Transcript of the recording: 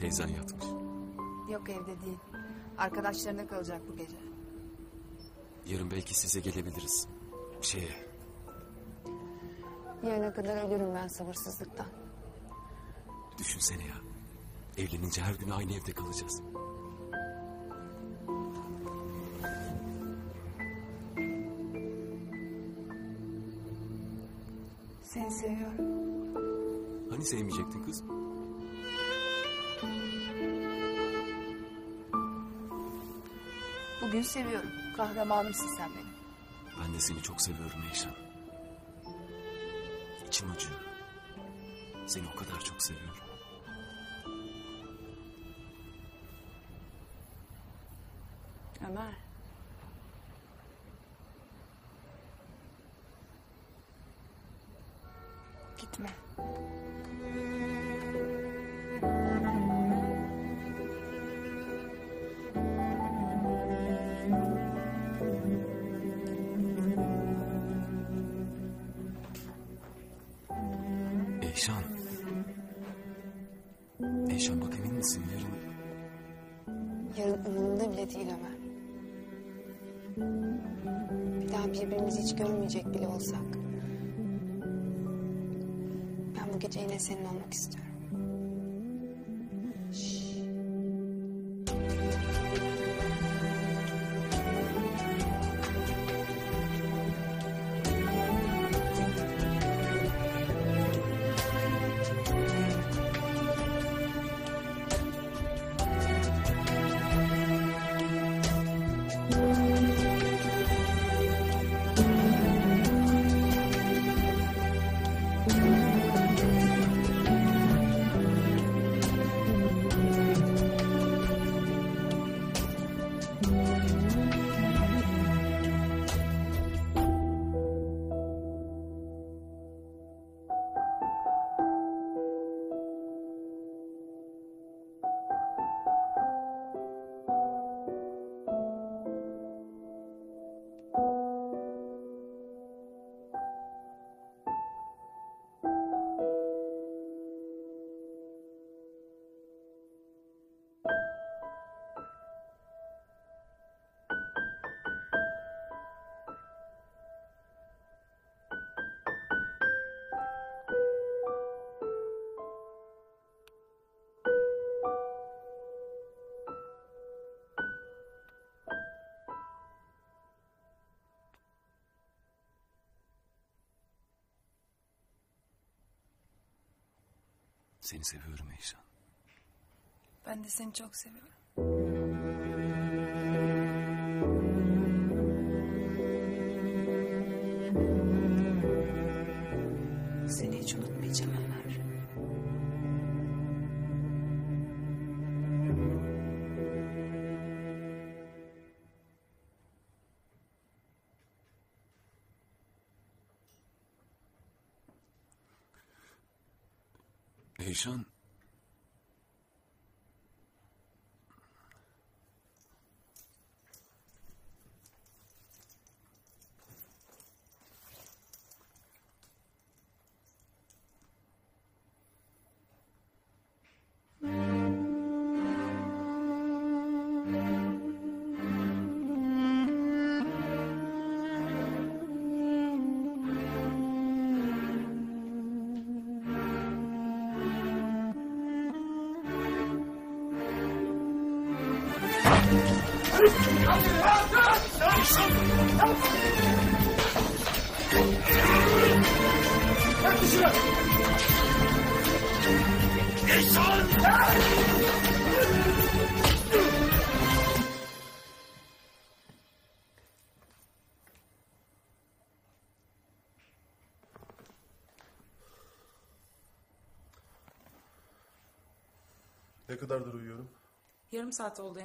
Teyzen yatmış. Yok evde değil. Arkadaşlarına kalacak bu gece. Yarın belki size gelebiliriz. Şeye, Yarına kadar ölürüm ben sabırsızlıktan. düşünsene ya. Evlenince her gün aynı evde kalacağız. Seni seviyorum. Hani sevmeyecektin kız? Bugün seviyorum. Kahramanımsın sen benim. Ben de seni çok seviyorum Eyşan. İçim acıyor. Seni o kadar çok seviyorum. Ömer. Gitme. Eyşan. Eyşan bak emin misin yarın... Yarın umurumda bile değil Ömer. Bir daha birbirimizi hiç görmeyecek bile olsak. Ben bu gece yine senin olmak istiyorum. Seni seviyorum Eyşan. Ben de seni çok seviyorum. Eyşan. Ne kadardır uyuyorum? Yarım saat oldu